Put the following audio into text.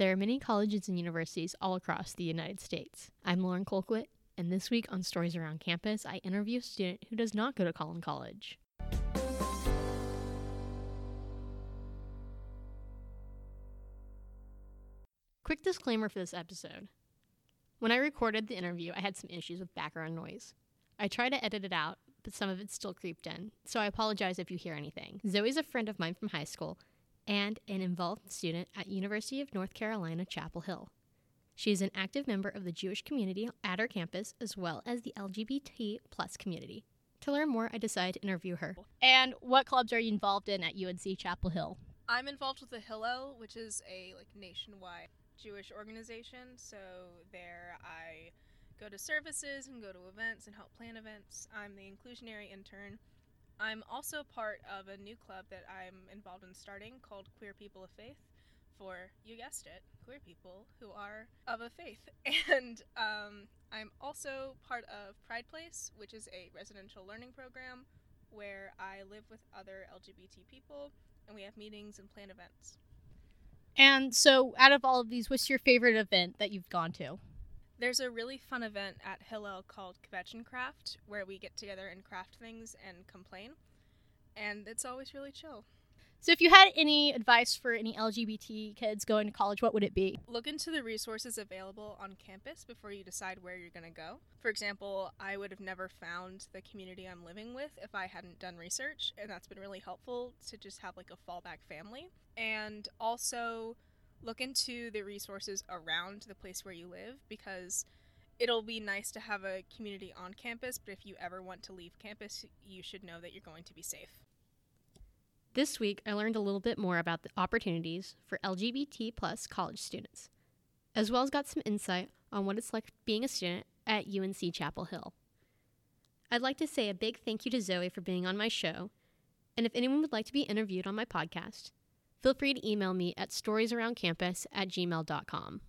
There are many colleges and universities all across the United States. I'm Lauren Colquitt, and this week on Stories Around Campus, I interview a student who does not go to Collin College. Quick disclaimer for this episode. When I recorded the interview, I had some issues with background noise. I tried to edit it out, but some of it still creeped in, so I apologize if you hear anything. Zoe's a friend of mine from high school and an involved student at University of North Carolina, Chapel Hill. She is an active member of the Jewish community at our campus as well as the LGBT plus community. To learn more, I decided to interview her. And what clubs are you involved in at UNC Chapel Hill? I'm involved with the Hillel, which is a like nationwide Jewish organization. So there I go to services and go to events and help plan events. I'm the inclusionary intern. I'm also part of a new club that I'm involved in starting called Queer People of Faith for, you guessed it, queer people who are of a faith. And um, I'm also part of Pride Place, which is a residential learning program where I live with other LGBT people and we have meetings and plan events. And so, out of all of these, what's your favorite event that you've gone to? There's a really fun event at Hillel called Kvetch and Craft where we get together and craft things and complain. And it's always really chill. So, if you had any advice for any LGBT kids going to college, what would it be? Look into the resources available on campus before you decide where you're going to go. For example, I would have never found the community I'm living with if I hadn't done research, and that's been really helpful to just have like a fallback family. And also, look into the resources around the place where you live because it'll be nice to have a community on campus, but if you ever want to leave campus, you should know that you're going to be safe. This week, I learned a little bit more about the opportunities for LGBT plus college students, as well as got some insight on what it's like being a student at UNC Chapel Hill. I'd like to say a big thank you to Zoe for being on my show, and if anyone would like to be interviewed on my podcast, feel free to email me at storiesaroundcampus at gmail.com.